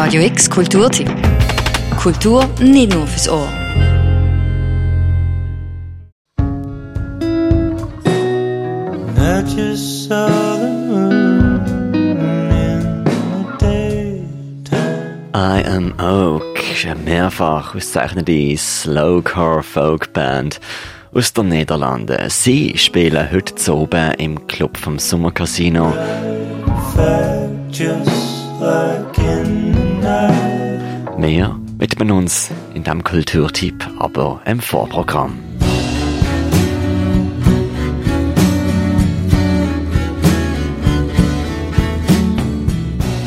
Radio X Kulturtipp. Kultur nicht nur fürs Ohr. I Am Oak, eine mehrfach ausgezeichnete Slowcore Folk Band aus den Niederlanden. Sie spielen heute oben im Club vom Sommercasino. Mehr widmen uns in diesem Kulturtipp aber im Vorprogramm.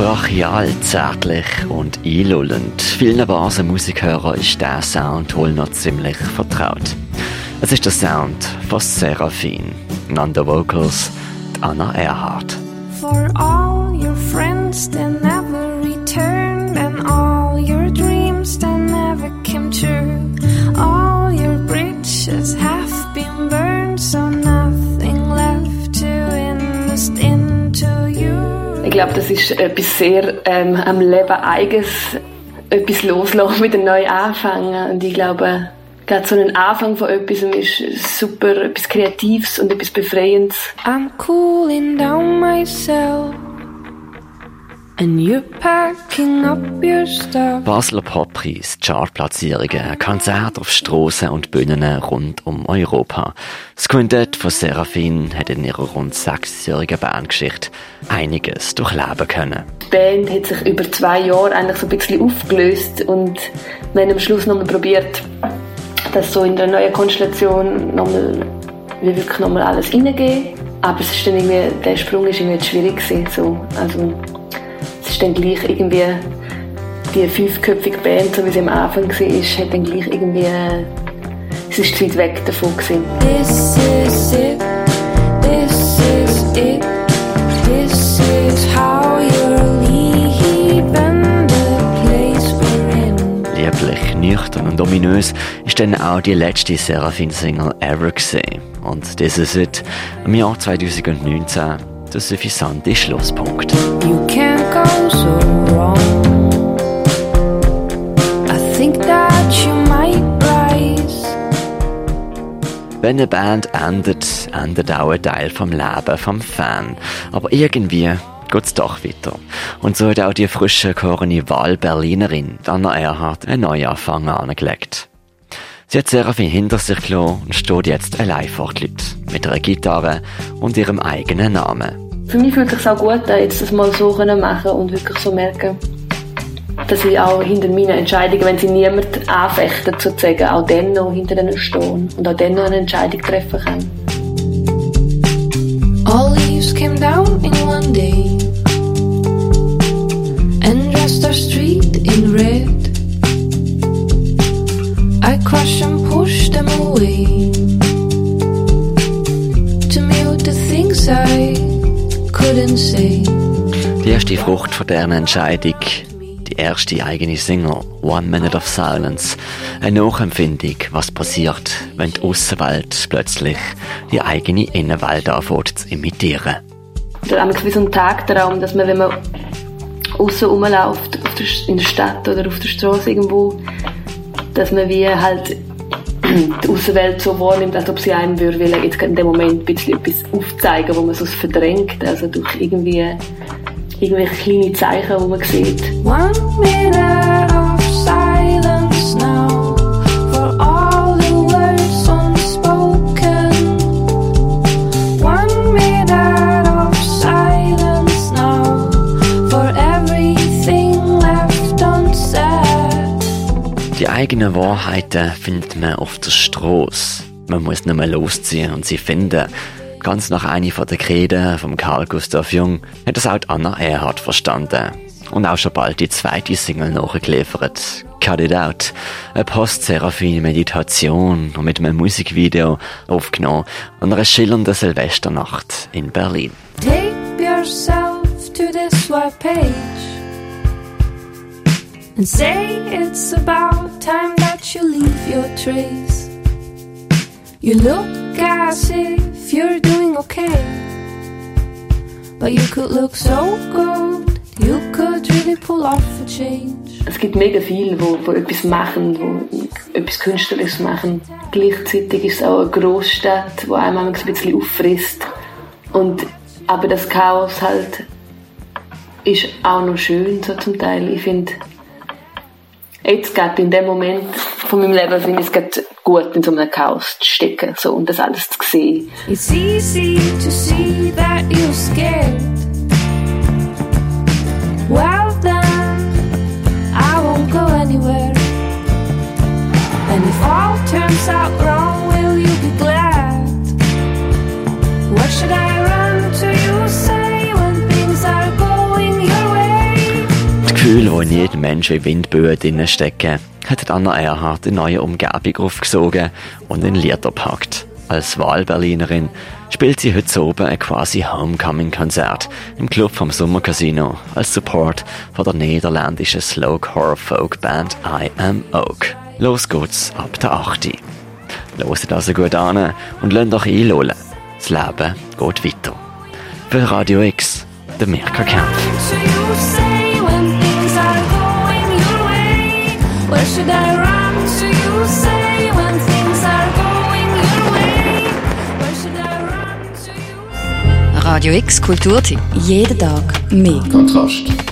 brachial, zärtlich und einlullend. Vielen Basenmusikhörern ist der Sound wohl noch ziemlich vertraut. Es ist der Sound von Seraphine, Nanda Vocals, Anna Erhardt. Glaube, das ist etwas sehr ähm, am Leben eigenes, etwas loslassen mit einem neuen Anfangen. Und ich glaube, gerade so ein Anfang von etwas ist super, etwas Kreatives und etwas Befreiendes. I'm cooling down myself. Basler Poppreis, Chartplatzierungen, Konzerte auf Strassen und Bühnen rund um Europa. Das Quintett von Seraphine hat in ihrer rund sechsjährigen Bandgeschichte einiges durchleben können. Die Band hat sich über zwei Jahre eigentlich so ein bisschen aufgelöst und wir haben am Schluss nochmal probiert, dass so in der neuen Konstellation nochmal, wir wirklich nochmal alles reingehen. Aber es ist dann irgendwie, der Sprung ist irgendwie schwierig gewesen, so. Also, dann gleich irgendwie, die fünfköpfige Band, so wie sie am Anfang war, hat dann gleich irgendwie, es ist zu weit weg davon gewesen. This is it. This is it. This is how you're leaving the place we're in. Lieblich, nüchtern und ominös ist dann auch die letzte Seraphine-Single ever gesehen. Und das ist es im Jahr 2019 der suffisante Schlusspunkt. You can't go so wrong. I think that you might rise. Wenn eine Band endet, endet auch ein Teil vom Leben vom Fan. Aber irgendwie geht's doch weiter. Und so hat auch die frische Corny Wahl-Berlinerin Anna Erhardt einen Neuanfang angelegt. Sie hat sehr viel hinter sich gelassen und steht jetzt allein vor die Leute. Mit einer Gitarre und ihrem eigenen Namen. Für mich fühlt es sich auch gut an, jetzt das mal so können machen und wirklich so merken, dass ich auch hinter meinen Entscheidungen, wenn sie niemand anfechtet, sozusagen, auch dann noch hinter ihnen stehen und auch dann noch eine Entscheidung treffen kann. All leaves came down in one day Die erste Frucht von dieser Entscheidung, die erste eigene Single, One Minute of Silence, eine Nachempfindung, was passiert, wenn die Außenwelt plötzlich die eigene Innenwelt anfängt zu imitieren. Oder so ein Tagtraum, dass man, wenn man außen rumläuft, in der Stadt oder auf der Straße irgendwo, dass man wie halt die Außenwelt so wahrnimmt, als ob sie einem würde, will jetzt in dem Moment ein bisschen etwas aufzeigen, wo man so verdrängt, also durch irgendwie irgendwelche kleine Zeichen, die man sieht. One minute Die eigenen Wahrheiten findet man auf der Straße. Man muss mehr losziehen und sie finden. Ganz nach einer von der Reden vom Karl Gustav Jung hat es auch Anna Erhardt verstanden. Und auch schon bald die zweite Single nachgeliefert. Cut It Out. Eine postseraphine Meditation und mit einem Musikvideo aufgenommen an einer schillernden Silvesternacht in Berlin. Tape yourself to this web page and say it's about time that you leave your trace. You look as if you're doing okay, but you could look so good You could really pull off a change. Es gibt mega viele, wo, wo etwas machen, wo etwas Künstlerisches machen. Gleichzeitig ist es auch eine Großstadt, wo einem ein bisschen auffrisst. Und, aber das Chaos halt ist auch noch schön, so zum Teil. Ich finde, jetzt gerade in dem Moment von meinem Leben finde ich es gerade gut, in so einem Chaos zu stecken so, und das alles zu sehen. It's easy to see that you're scared. Gefühl, das in jedem Menschen in Windböen stecken, hat Anna Erhardt in neue Umgebung aufgesogen und in Lieder gepackt. Als Wahlberlinerin spielt sie heute oben ein quasi Homecoming-Konzert im Club vom Sommercasino als Support von der niederländischen Slow-Horror-Folk-Band I Am Oak. Los geht's ab der 8. Loset also gut an und lasst euch einlullen. Das Leben geht weiter. Für Radio X, der Mirka Kempf. Where should I run to you say when things are going your way? Where should I run to you say? Radio X Kulturtipp. Jeden Tag mehr. Kontrast.